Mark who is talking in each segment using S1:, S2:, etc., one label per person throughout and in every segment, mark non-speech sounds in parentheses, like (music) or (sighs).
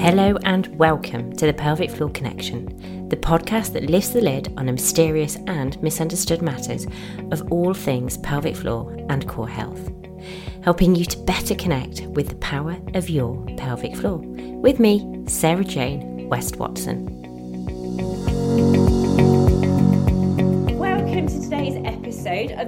S1: Hello and welcome to the Pelvic Floor Connection, the podcast that lifts the lid on the mysterious and misunderstood matters of all things pelvic floor and core health, helping you to better connect with the power of your pelvic floor. With me, Sarah Jane West Watson.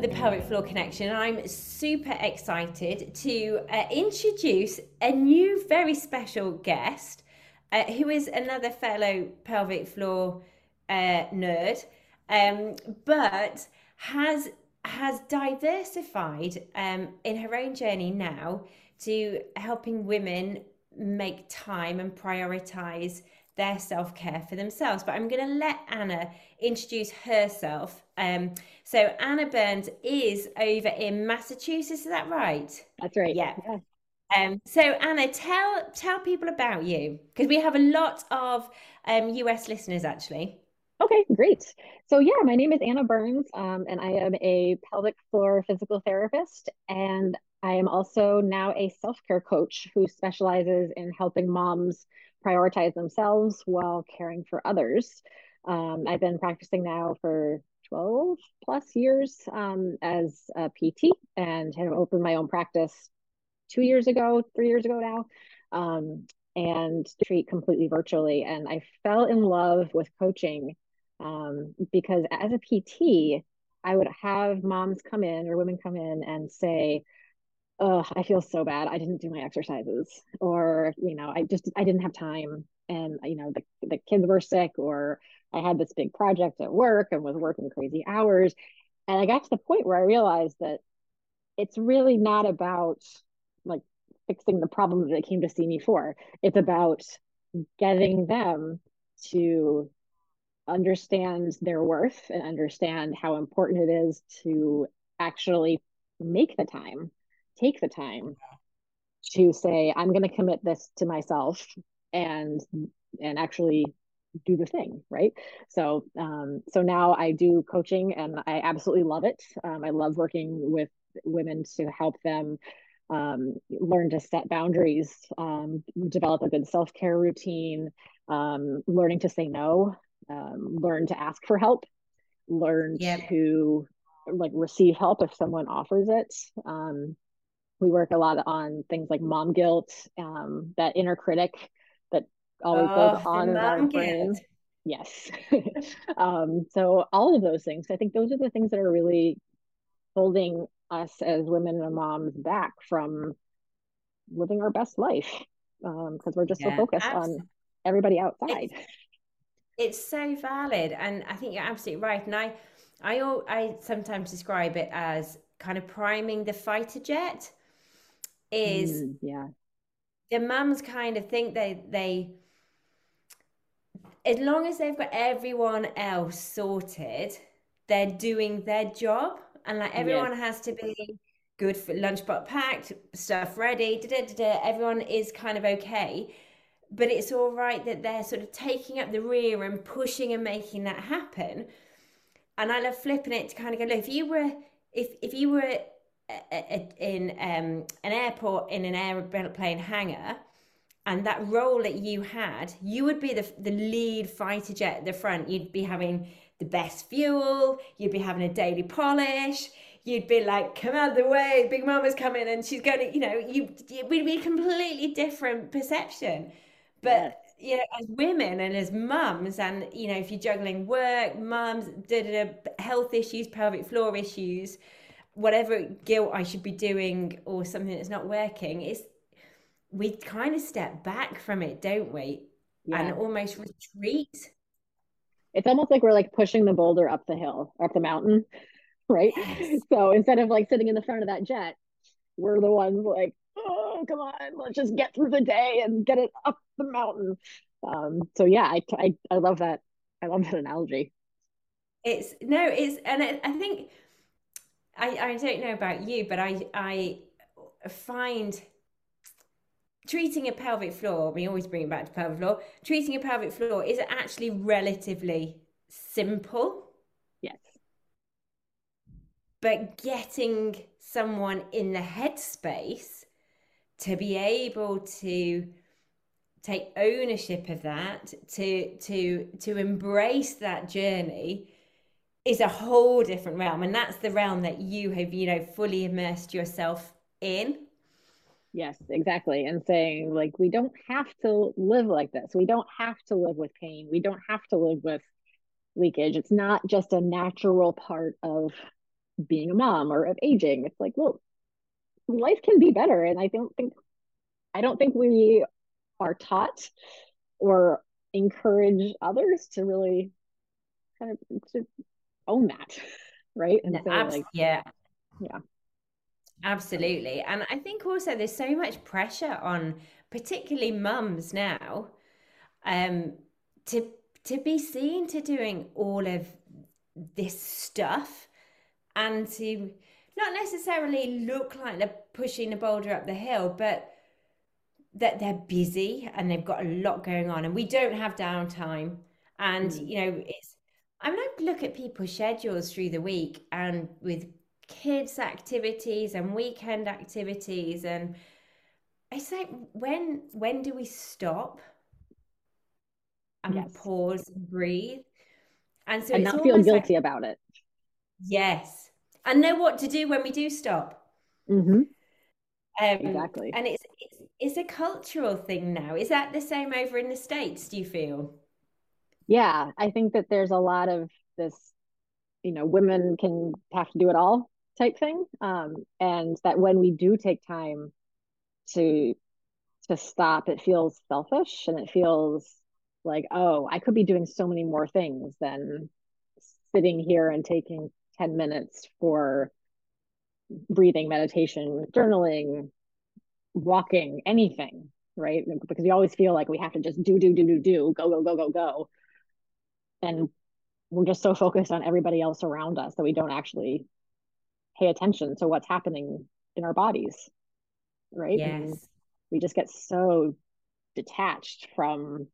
S1: The Pelvic Floor Connection. I'm super excited to uh, introduce a new, very special guest uh, who is another fellow pelvic floor uh, nerd, um, but has has diversified um, in her own journey now to helping women make time and prioritize their self care for themselves. But I'm going to let Anna introduce herself. Um, so, Anna Burns is over in Massachusetts, is that right?
S2: That's right.
S1: Yeah. yeah. Um, so Anna, tell tell people about you because we have a lot of um, US listeners actually.
S2: Okay, great. So yeah, my name is Anna Burns, um, and I am a pelvic floor physical therapist, and I am also now a self care coach who specializes in helping moms prioritize themselves while caring for others. Um, I've been practicing now for 12 plus years um, as a PT and have opened my own practice two years ago, three years ago now, um, and treat completely virtually. And I fell in love with coaching um, because as a PT, I would have moms come in or women come in and say, oh, I feel so bad. I didn't do my exercises, or you know, I just I didn't have time, and you know, the the kids were sick, or I had this big project at work and was working crazy hours, and I got to the point where I realized that it's really not about like fixing the problem that they came to see me for. It's about getting them to understand their worth and understand how important it is to actually make the time, take the time to say, I'm going to commit this to myself and and actually do the thing right so um so now i do coaching and i absolutely love it um, i love working with women to help them um, learn to set boundaries, um, develop a good self care routine, um, learning to say no, um, learn to ask for help, learn yep. to like receive help if someone offers it. Um, we work a lot on things like mom guilt, um, that inner critic that always oh, goes on in our brain. Yes. (laughs) so all of those things, I think those are the things that are really holding us as women and moms back from living our best life because um, we're just yeah, so focused absolutely. on everybody outside.
S1: It's, it's, so valid, and I think you're absolutely right. And I, I, I sometimes describe it as kind of priming the fighter jet. Is
S2: mm, yeah,
S1: the mums kind of think they they as long as they've got everyone else sorted, they're doing their job and like everyone has to be good for lunchbox packed, stuff ready, da, da, da, da. everyone is kind of okay. But it's all right that they're sort of taking up the rear and pushing and making that happen. And I love flipping it to kind of go, look, if you were, if if you were in um, an airport in an airplane hangar, and that role that you had, you would be the the lead fighter jet at the front. You'd be having the best fuel, you'd be having a daily polish, you'd be like, come out of the way, Big Mama's coming and she's going to, you know, you it would be a completely different perception. But you know, as women and as mums, and you know, if you're juggling work, mums, da, da, da, health issues, pelvic floor issues, whatever guilt I should be doing or something that's not working, is we kind of step back from it, don't we? Yeah. And almost retreat
S2: it's almost like we're like pushing the boulder up the hill, up the mountain, (laughs) right? Yes. So instead of like sitting in the front of that jet, we're the ones like, oh, come on, let's just get through the day and get it up the mountain. Um, so yeah, I, I, I love that. I love that analogy.
S1: It's no, it's, and I, I think, I, I don't know about you, but I, I find treating a pelvic floor, we always bring it back to pelvic floor, treating a pelvic floor is actually relatively simple.
S2: Yes.
S1: But getting someone in the headspace to be able to take ownership of that to to to embrace that journey is a whole different realm and that's the realm that you have you know fully immersed yourself in.
S2: Yes exactly and saying like we don't have to live like this. We don't have to live with pain. We don't have to live with leakage. It's not just a natural part of being a mom or of aging. It's like well life can be better and i don't think i don't think we are taught or encourage others to really kind of to own that (laughs) right?
S1: And so Abs- like yeah. yeah. Absolutely. And i think also there's so much pressure on particularly mums now um to to be seen to doing all of this stuff and to not necessarily look like they're pushing a boulder up the hill but that they're busy and they've got a lot going on and we don't have downtime. And mm. you know it's i mean i look at people's schedules through the week and with kids activities and weekend activities and it's like when when do we stop and yes. pause and breathe
S2: and so and not feel guilty like, about it
S1: yes and know what to do when we do stop
S2: mm-hmm. Um, exactly.
S1: And it's, it's it's a cultural thing now. Is that the same over in the states? Do you feel?
S2: Yeah, I think that there's a lot of this. You know, women can have to do it all type thing, um, and that when we do take time to to stop, it feels selfish and it feels like, oh, I could be doing so many more things than sitting here and taking 10 minutes for breathing, meditation, journaling, walking, anything, right? Because we always feel like we have to just do, do, do, do, do, go, go, go, go, go. And we're just so focused on everybody else around us that we don't actually pay attention to what's happening in our bodies, right?
S1: Yes. And
S2: we just get so detached from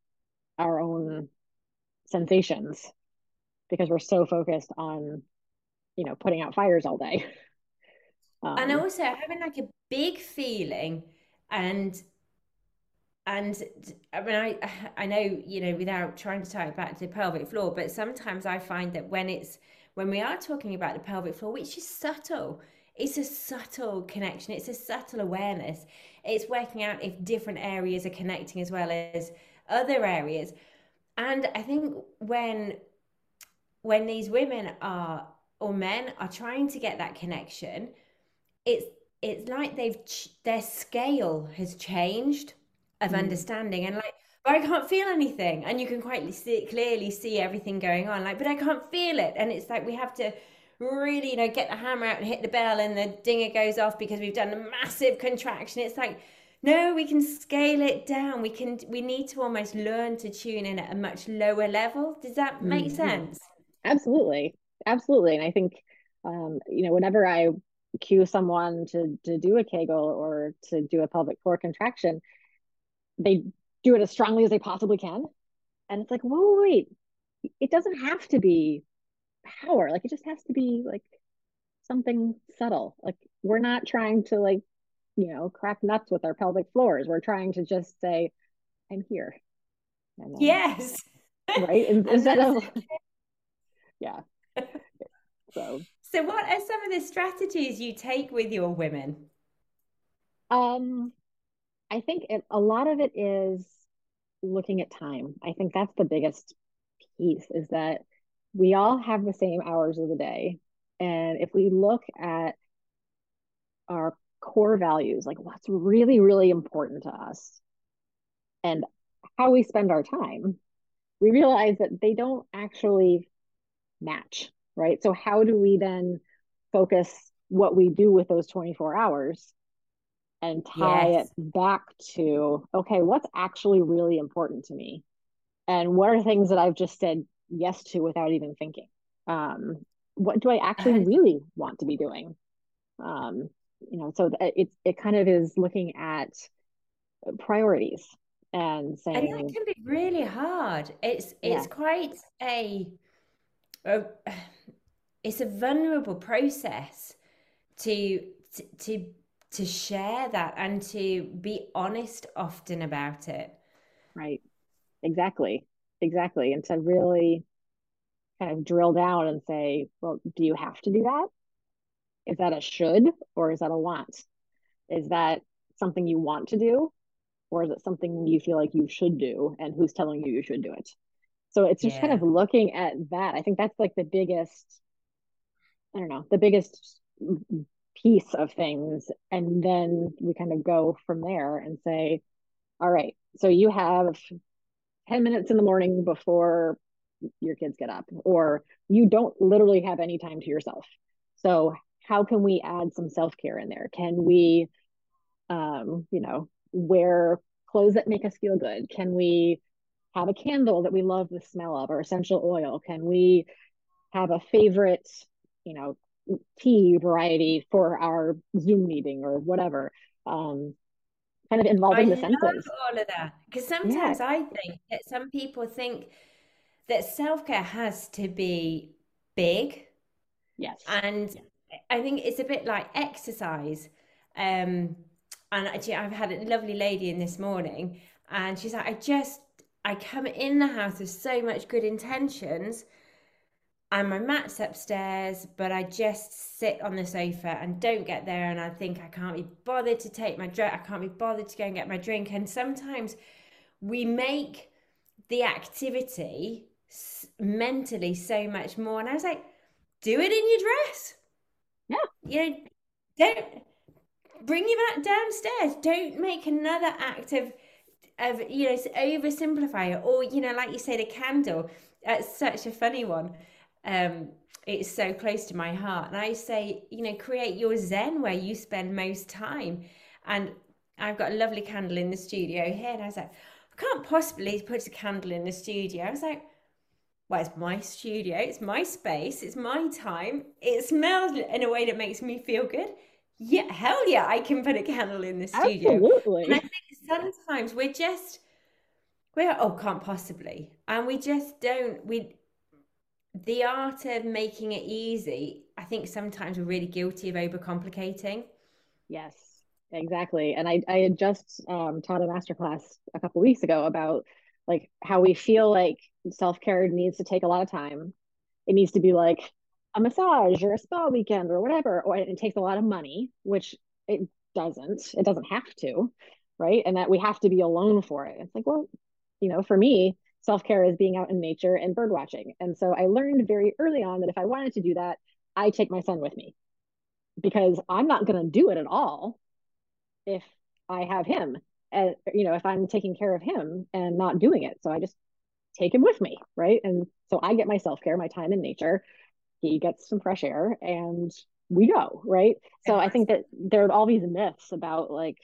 S2: our own sensations because we're so focused on you know putting out fires all day
S1: Um, and also having like a big feeling and and I mean I I know you know without trying to tie it back to the pelvic floor but sometimes I find that when it's when we are talking about the pelvic floor which is subtle it's a subtle connection it's a subtle awareness. It's working out if different areas are connecting as well as other areas. And I think when when these women are or men are trying to get that connection it's it's like they've their scale has changed of mm. understanding and like but I can't feel anything. And you can quite see, clearly see everything going on like but I can't feel it. And it's like we have to really you know get the hammer out and hit the bell and the dinger goes off because we've done a massive contraction. It's like no we can scale it down. We can we need to almost learn to tune in at a much lower level. Does that make mm-hmm. sense?
S2: Absolutely. Absolutely. And i think um, you know whenever i cue someone to to do a kegel or to do a pelvic floor contraction they do it as strongly as they possibly can. And it's like whoa wait. It doesn't have to be power. Like it just has to be like something subtle. Like we're not trying to like you know crack nuts with our pelvic floors. We're trying to just say i'm here.
S1: Yes. (laughs)
S2: Right? Instead (laughs) of yeah. So.
S1: So, what are some of the strategies you take with your women?
S2: Um, I think it, a lot of it is looking at time. I think that's the biggest piece is that we all have the same hours of the day. And if we look at our core values, like what's really, really important to us and how we spend our time, we realize that they don't actually match right? So how do we then focus what we do with those 24 hours and tie yes. it back to okay, what's actually really important to me? And what are things that I've just said yes to without even thinking? Um, what do I actually really want to be doing? Um, you know, so it it kind of is looking at priorities and saying and
S1: that can be really hard. It's it's yeah. quite a, a (sighs) it's a vulnerable process to to to share that and to be honest often about it
S2: Right. Exactly. Exactly. And to really kind of drill down and say, well, do you have to do that? Is that a should or is that a want? Is that something you want to do or is it something you feel like you should do and who's telling you you should do it? So it's just yeah. kind of looking at that. I think that's like the biggest, I don't know, the biggest piece of things. And then we kind of go from there and say, all right, so you have 10 minutes in the morning before your kids get up, or you don't literally have any time to yourself. So, how can we add some self care in there? Can we, um, you know, wear clothes that make us feel good? Can we have a candle that we love the smell of or essential oil? Can we have a favorite, you know, tea variety for our Zoom meeting or whatever? Um, kind of involving I the senses.
S1: All of that because sometimes yeah. I think that some people think that self care has to be big.
S2: Yes,
S1: and I think it's a bit like exercise. Um, and actually, I've had a lovely lady in this morning, and she's like, I just I come in the house with so much good intentions and my mat's upstairs, but I just sit on the sofa and don't get there. And I think I can't be bothered to take my drink. I can't be bothered to go and get my drink. And sometimes we make the activity mentally so much more. And I was like, do it in your dress.
S2: Yeah.
S1: You know, don't bring your mat downstairs. Don't make another act of, of you know, oversimplify it. Or, you know, like you say, the candle. That's such a funny one um, it's so close to my heart. And I say, you know, create your zen where you spend most time. And I've got a lovely candle in the studio here. And I was like, I can't possibly put a candle in the studio. I was like, well, it's my studio, it's my space, it's my time. It smells in a way that makes me feel good. Yeah, hell yeah, I can put a candle in the studio.
S2: Absolutely.
S1: And I think sometimes we're just, we're, oh, can't possibly. And we just don't, we, the art of making it easy, I think sometimes we're really guilty of overcomplicating.
S2: Yes, exactly. And I, I had just um, taught a masterclass a couple weeks ago about like how we feel like self care needs to take a lot of time. It needs to be like a massage or a spa weekend or whatever, or it takes a lot of money, which it doesn't. It doesn't have to, right? And that we have to be alone for it. It's like, well, you know, for me, self care is being out in nature and bird watching. And so I learned very early on that if I wanted to do that, I take my son with me because I'm not going to do it at all if I have him. And, you know, if I'm taking care of him and not doing it. So I just take him with me. Right. And so I get my self care, my time in nature. He gets some fresh air and we go. Right. So I think that there are all these myths about like,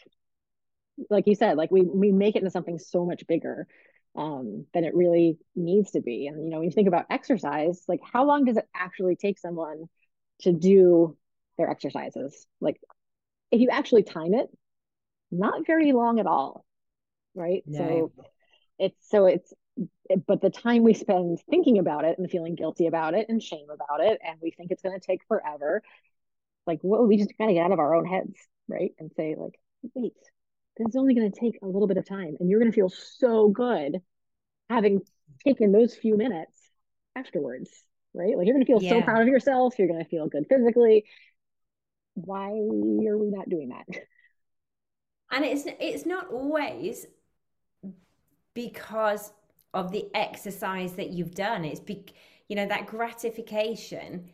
S2: like you said, like we we make it into something so much bigger um, than it really needs to be. And you know, when you think about exercise, like how long does it actually take someone to do their exercises? Like if you actually time it, not very long at all, right? No. So it's so it's but the time we spend thinking about it and feeling guilty about it and shame about it and we think it's going to take forever like what we just got to get out of our own heads right and say like wait this is only going to take a little bit of time and you're going to feel so good having taken those few minutes afterwards right? Like you're going to feel yeah. so proud of yourself you're going to feel good physically. Why are we not doing that? (laughs)
S1: And it's it's not always because of the exercise that you've done. It's be you know that gratification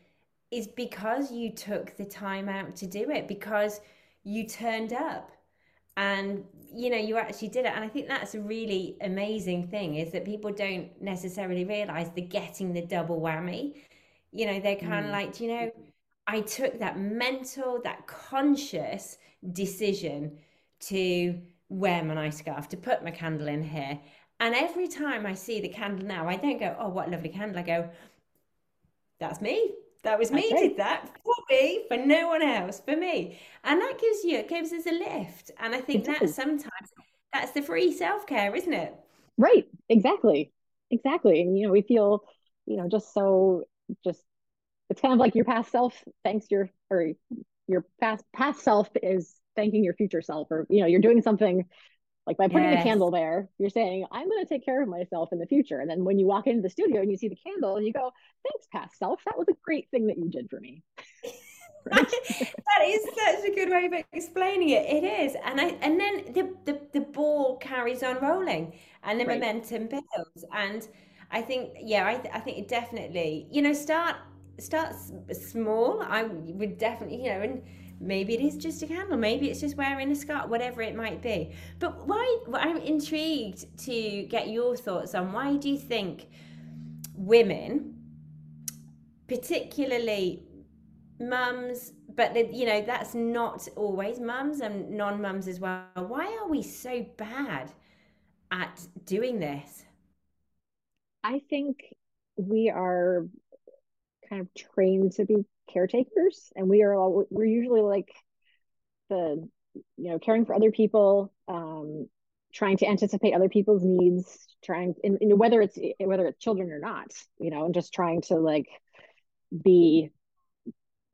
S1: is because you took the time out to do it because you turned up and you know you actually did it. And i think that's a really amazing thing is that people don't necessarily realize they're getting the double whammy. You know they're kind of mm. like you know i took that mental that conscious decision to wear my nice scarf to put my candle in here. And every time i see the candle now i don't go oh what lovely candle. I go that's me that was me did that for me, for no one else, for me. And that gives you, it gives us a lift. And I think that sometimes that's the free self care, isn't it?
S2: Right. Exactly. Exactly. And, you know, we feel, you know, just so, just, it's kind of like your past self thanks your, or your past, past self is thanking your future self, or, you know, you're doing something Like by putting yes. the candle there, you're saying, I'm going to take care of myself in the future. And then when you walk into the studio and you see the candle and you go, thanks, past self. That was a great thing that you did for me. (laughs)
S1: that is such a good way of explaining it. It is, and I and then the the, the ball carries on rolling, and the right. momentum builds. And I think, yeah, I, th- I think it definitely, you know, start start small. I would definitely, you know, and maybe it is just a candle. Maybe it's just wearing a scarf whatever it might be. But why i'm intrigued to get your thoughts on why do you think women particularly mums but you know that's not always mums and non-mums as well why are we so bad at doing this?
S2: I think we are kind of trained to be caretakers and we are all we're usually like the you know caring for other people um trying to anticipate other people's needs trying in, in whether it's whether it's children or not you know and just trying to like be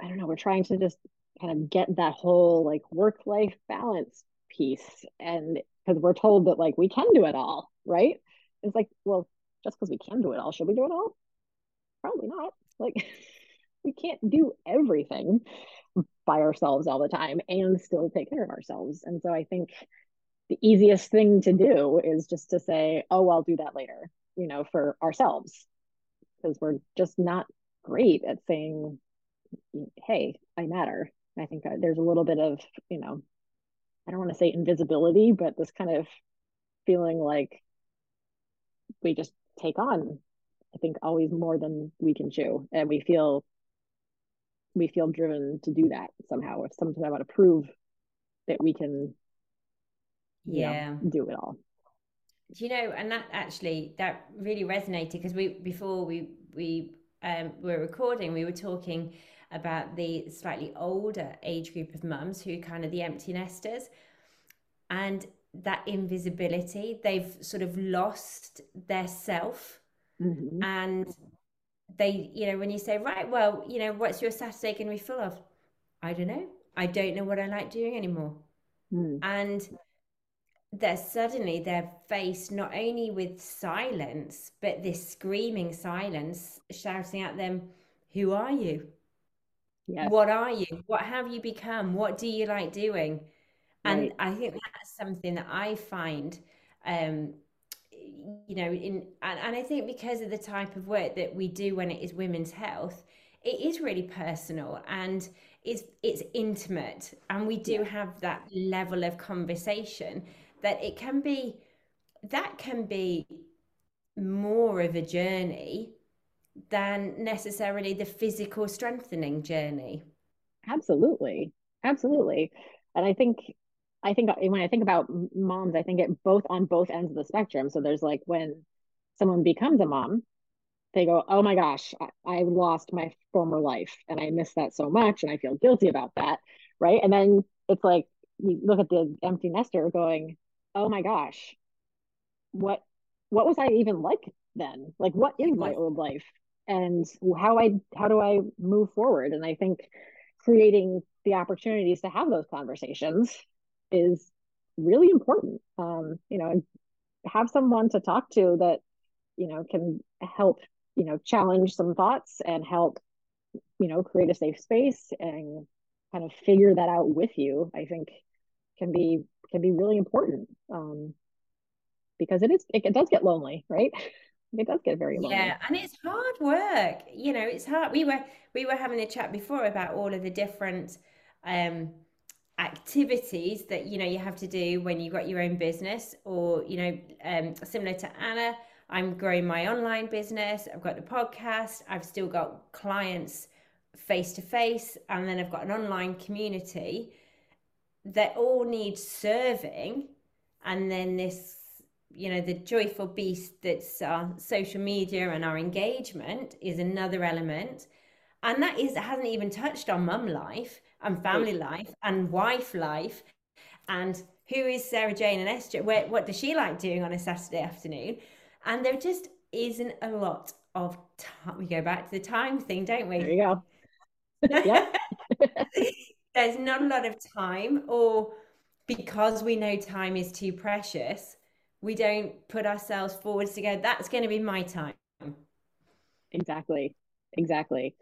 S2: i don't know we're trying to just kind of get that whole like work life balance piece and because we're told that like we can do it all right? It's like well just because we can do it all should we do it all? Probably not like (laughs) we can't do everything by ourselves all the time and still take care of ourselves. And so I think the easiest thing to do is just to say, oh, I'll do that later, you know, for ourselves, because we're just not great at saying, hey, I matter. I think there's a little bit of, you know, I don't want to say invisibility, but this kind of feeling like we just take on, I think, always more than we can chew. And we feel we feel driven to do that somehow. Or sometimes i want to prove that we can yeah know, do it all.
S1: Do you know and that actually that really resonated because we before we we um, were recording we were talking about the slightly older age group of mums who kind of the empty nesters. And that invisibility they've sort of lost their self. Mm-hmm. and they, you know, when you say, right, well, you know, what's your Saturday going to be full of? I don't know. I don't know what I like doing anymore. Mm. And they're suddenly they're faced not only with silence, but this screaming silence shouting at them, Who are you? Yes. What are you? What have you become? What do you like doing? And right. I think that's something that I find um, you know in and, and i think because of the type of work that we do when it is women's health it is really personal and it's it's intimate. And we do have that level of conversation that it can be that can be more of a journey than necessarily the physical strengthening journey.
S2: Absolutely. Absolutely. And i think I think when I think about moms, I think it both on both ends of the spectrum. So there's like when someone becomes a mom, they go, "Oh my gosh, I, I lost my former life, and I miss that so much, and I feel guilty about that." Right, and then it's like you look at the empty nester, going, "Oh my gosh, what what was I even like then? Like, what is my old life, and how I how do I move forward?" And I think creating the opportunities to have those conversations is really important. Um, you know, have someone to talk to that, you know, can help, you know, challenge some thoughts and help, you know, create a safe space and kind of figure that out with you, I think can be can be really important. Um, because it is it, it does get lonely, right? (laughs) it does get very lonely.
S1: Yeah, and it's hard work. You know, it's hard. We were we were having a chat before about all of the different um activities that you know you have to do when you've got your own business or you know um, similar to anna i'm growing my online business i've got the podcast i've still got clients face to face and then i've got an online community that all need serving and then this you know the joyful beast that's our social media and our engagement is another element. And that is hasn't even touched on mum life and family life and wife life and who is Sarah Jane and Esther? Where, what does she like doing on a Saturday afternoon? And there just isn't a lot of time. We go back to the time thing, don't we?
S2: There you go. (laughs) yeah.
S1: There's not a lot of time or because we know time is too precious, we don't put ourselves forward to go, that's going to be my time.
S2: Exactly. Exactly.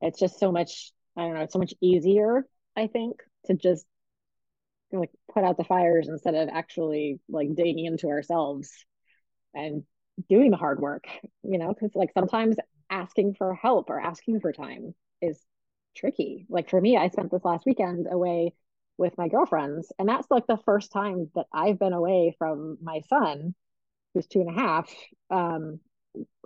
S2: It's just so much, I don't know, it's so much easier, I think, to just like put out the fires instead of actually like digging into ourselves and doing the hard work, you know, because like sometimes asking for help or asking for time is tricky. Like for me, I spent this last weekend away with my girlfriends, and that's like the first time that I've been away from my son, who's two and a half, um,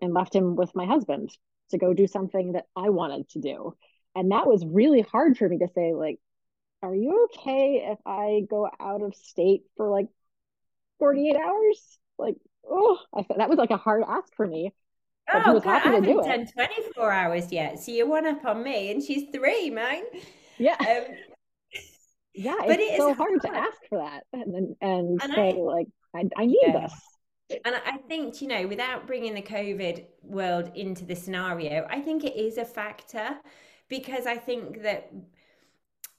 S2: and left him with my husband to go do something that I wanted to do. And that was really hard for me to say, like, are you okay if I go out of state for like 48 hours? Like, oh, I thought that was like a hard ask for me.
S1: But oh, God, I haven't done 24 hours yet. So you're one up on me, and she's three, man.
S2: Yeah. Um, (laughs) yeah, but it's it so hard, hard, to ask for that and and, and say, I, like, I, I need yeah. this.
S1: And I think, you know, without bringing the COVID world into the scenario, I think it is a factor because I think that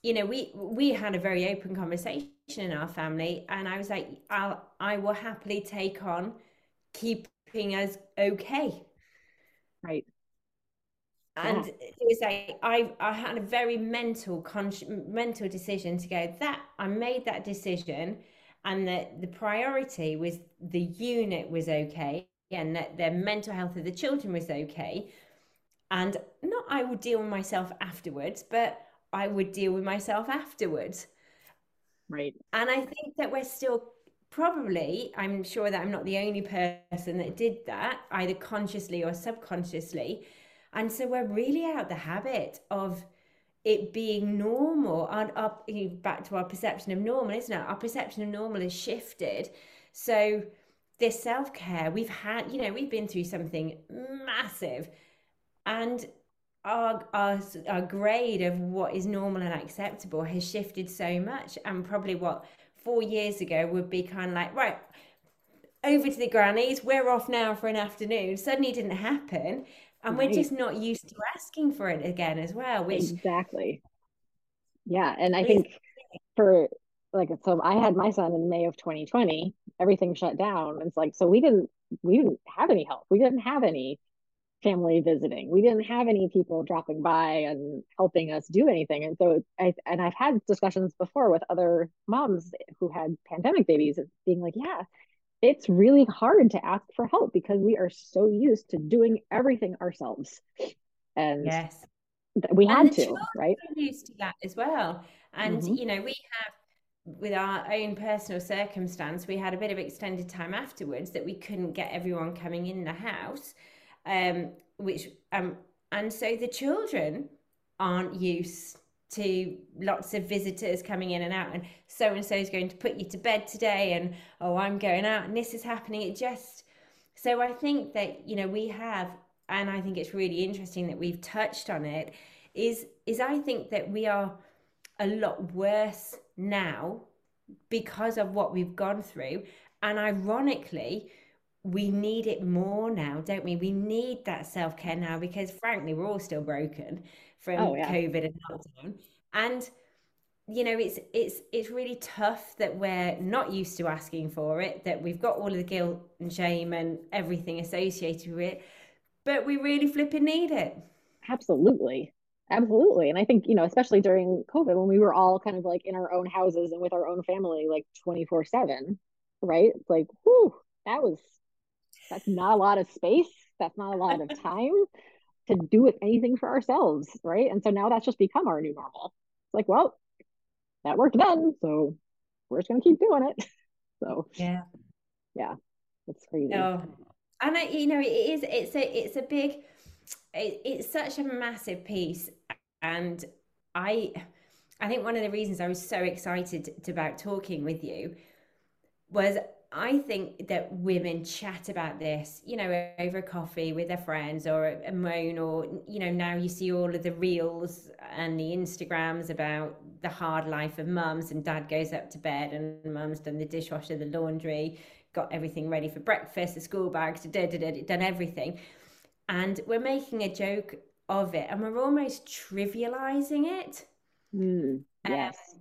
S1: you know we we had a very open conversation in our family and i was like i'll i will happily take on keeping us okay
S2: right
S1: and yeah. it was like i i had a very mental mental decision to go that i made that decision and that the priority was the unit was okay and that the mental health of the children was okay and not i would deal with myself afterwards but I would deal with myself afterwards.
S2: Right.
S1: And I think that we're still probably, I'm sure that I'm not the only person that did that, either consciously or subconsciously. And so we're really out the habit of it being normal and up back to our perception of normal, isn't it? Our perception of normal has shifted. So this self-care, we've had, you know, we've been through something massive. And our, our our grade of what is normal and acceptable has shifted so much and probably what four years ago would be kind of like right over to the grannies we're off now for an afternoon suddenly didn't happen and right. we're just not used to asking for it again as well which
S2: exactly yeah and i think for like so i had my son in may of 2020 everything shut down it's like so we didn't we didn't have any help we didn't have any family visiting. We didn't have any people dropping by and helping us do anything. And so I and I've had discussions before with other moms who had pandemic babies being like, yeah, it's really hard to ask for help because we are so used to doing everything ourselves. And
S1: yes.
S2: we had to, right?
S1: Used to that as well. And mm-hmm. you know, we have with our own personal circumstance, we had a bit of extended time afterwards that we couldn't get everyone coming in the house um, which um, and so the children aren't used to lots of visitors coming in and out and so and so is going to put you to bed today and oh i'm going out and this is happening. It just so i think that you know we have and i think it's really interesting that we've touched on it is is i think that we are a lot worse now because of what we've gone through. And ironically we need it more now, don't we? We need that self care now because, frankly, we're all still broken from oh, yeah. COVID and lockdown. And you know, it's it's it's really tough that we're not used to asking for it. That we've got all of the guilt and shame and everything associated with it, but we really flipping need it.
S2: Absolutely. Absolutely. And I think, you know, especially during COVID when we were all kind of like in our own houses and with our own family like 24 7, right? Like, whew, that was that's not a lot of space. That's not a lot of (laughs) time to do with anything for ourselves, right? And so now that's just become our new normal. It's like, well, that worked then, so we're just gonna keep doing it. (laughs) So
S1: yeah,
S2: yeah, it's crazy.
S1: Oh, and I, you know, it is. It's a. It's a big. It, it's such a massive piece, and I. I think one of the reasons I was so excited about talking with you was I think that women chat about this, you know, over coffee with their friends or a, moan, or, you know, now you see all of the reels and the Instagrams about the hard life of mums, and dad goes up to bed and mum's done the dishwasher, the laundry, got everything ready for breakfast, the school bags, da, da, da, done everything. And we're making a joke of it and we're almost trivializing it.
S2: Mm, yes. Um,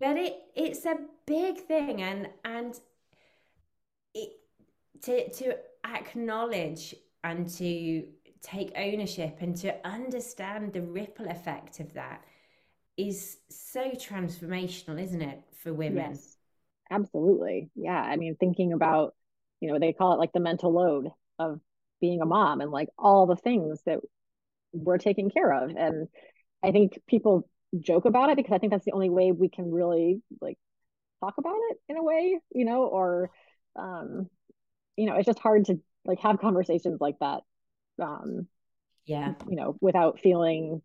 S1: but it it's a big thing and and to to acknowledge and to take ownership and to understand the ripple effect of that is so transformational isn't it for women?
S2: Yes. Absolutely. Yeah. I mean thinking about you know they call it like the mental load of being a mom and like all the things that we're taking care of. And i think people joke about it because i think that's the only way we can really like talk about it in a way you know or um you know it's just hard to like have conversations like that um
S1: yeah.
S2: you know without feeling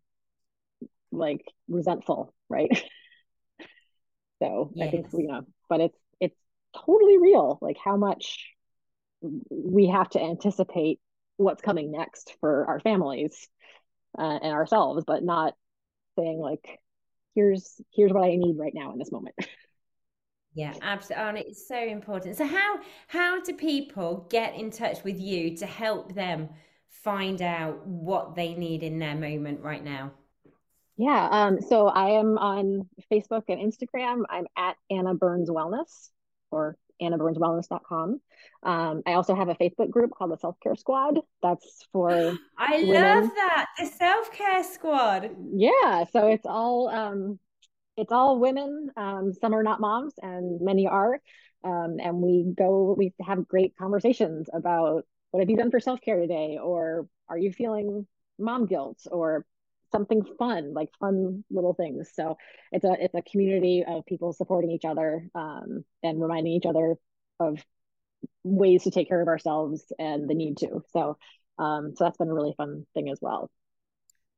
S2: like resentful right? (laughs) So yes. i think you know but it's it's totally real like how much we have to anticipate what's coming next for our families uh, and ourselves but not saying like here's here's what i need right now in this moment (laughs)
S1: yeah absolutely and it's so important so how how do people get in touch with you to help them find out what they need in their moment right now
S2: yeah um so i am on facebook and instagram i'm at anna burns wellness or annaburnswellness.com. Um, I also have a Facebook group called the Self Care Squad. That's for (gasps)
S1: I women. love that the Self Care Squad.
S2: Yeah, so it's all um, it's all women. Um, some are not moms, and many are. Um, and we go, we have great conversations about what have you done for self care today, or are you feeling mom guilt, or something fun, like fun little things. So it's a it's a community of people supporting each other um, and reminding each other of ways to take care of ourselves and the need to. So um, so that's been a really fun thing as well.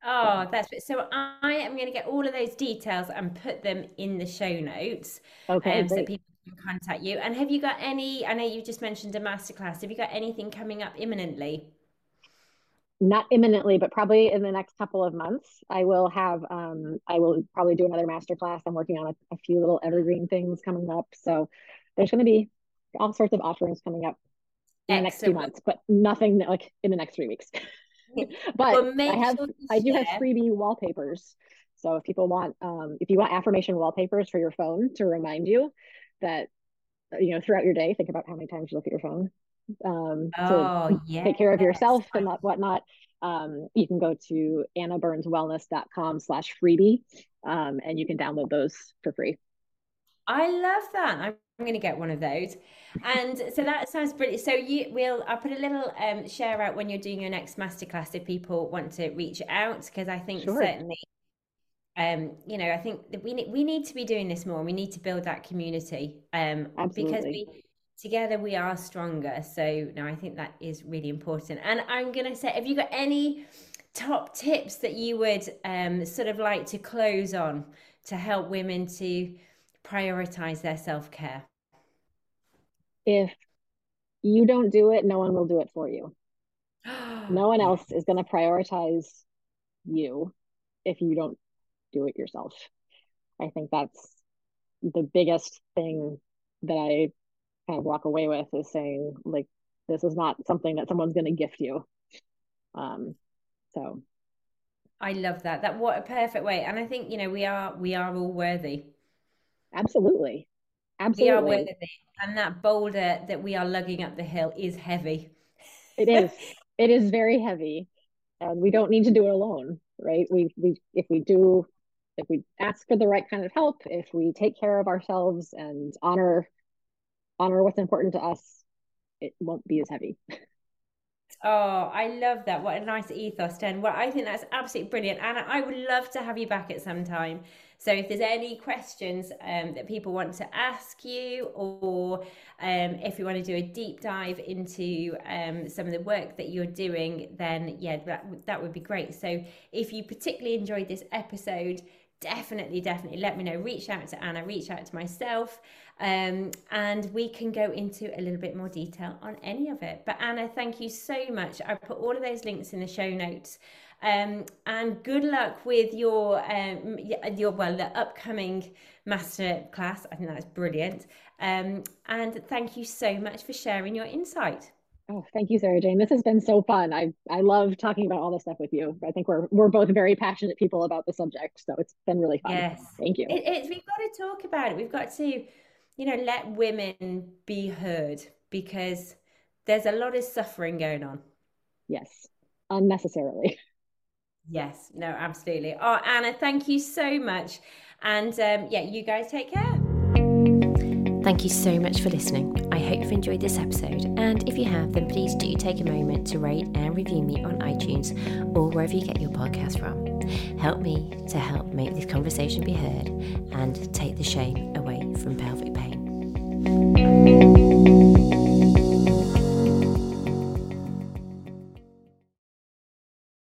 S1: Oh, that's so. I am going to get all of those details and put them in the show notes.
S2: Okay,
S1: um, so people can contact you. And have you got any? I know you just mentioned a masterclass. Have you got anything coming up imminently?
S2: not imminently, but probably in the next couple of months, I will have, um, I will probably do another masterclass. I'm working on a, a few little evergreen things coming up. So there's going to be all sorts of offerings coming up in the next few months, but nothing like in the next three weeks. (laughs) (laughs) but I have, sure I do have freebie wallpapers. So if people want, um, if you want affirmation wallpapers for your phone to remind you that, you know, throughout your day, think about how many times you look at your phone um, oh, to yeah. take care of yourself and whatnot, um, you can go to annaburnswellness.com slash freebie um, and you can download those for free.
S1: I love that. I'm going to get one of those. And so that sounds brilliant. So you will, I'll put a little um, share out when you're doing your next masterclass if people want to reach out, because I think sure. certainly um you know i think that we need we need to be doing this more we need to build that community um Absolutely. because we together we are stronger. So no, I think that is really important. And I'm going to say, have you got any top tips that you would um, sort of like to close on to help women to prioritize their self care?
S2: If you don't do it, no one will do it for you. (gasps) no one else is going to prioritize you if you don't do it yourself. I think that's the biggest thing that I kind of walk away with is saying like this is not something that someone's going to gift you. Um so.
S1: I love that. That what a perfect way. And i think you know we are we are all worthy.
S2: Absolutely absolutely we are worthy
S1: and that boulder that we are lugging up the hill is heavy
S2: it is (laughs) it is very heavy and we don't need to do it alone right we we if we do if we ask for the right kind of help if we take care of ourselves and honor honor what's important to us, it won't be as heavy.
S1: Oh, I love that. What a nice ethos, Ten. Well, I think that's absolutely brilliant. And I would love to have you back at some time. So if there's any questions um, that people want to ask you, or um, if you want to do a deep dive into um, some of the work that you're doing, then yeah, that, that would be great. So if you particularly enjoyed this episode, definitely, definitely let me know. Reach out to Anna, reach out to myself, um, and we can go into a little bit more detail on any of it. But Anna, thank you so much. I put all of those links in the show notes. Um, and good luck with your um, your well the upcoming master class. I think that's brilliant. Um, and thank you so much for sharing your insight.
S2: Oh, thank you, Sarah Jane. This has been so fun. I I love talking about all this stuff with you. I think we're we're both very passionate people about the subject, so it's been really fun. Yes, thank you.
S1: It, it's we've got to talk about it. We've got to, you know, let women be heard because there's a lot of suffering going on.
S2: Yes, unnecessarily. (laughs)
S1: Yes, no, absolutely. Oh, Anna, thank you so much. And um, yeah, you guys take care. Thank you so much for listening. I hope you've enjoyed this episode, and if you have, then please do take a moment to rate and review me on iTunes or wherever you get your podcast from. Help me to help make this conversation be heard and take the shame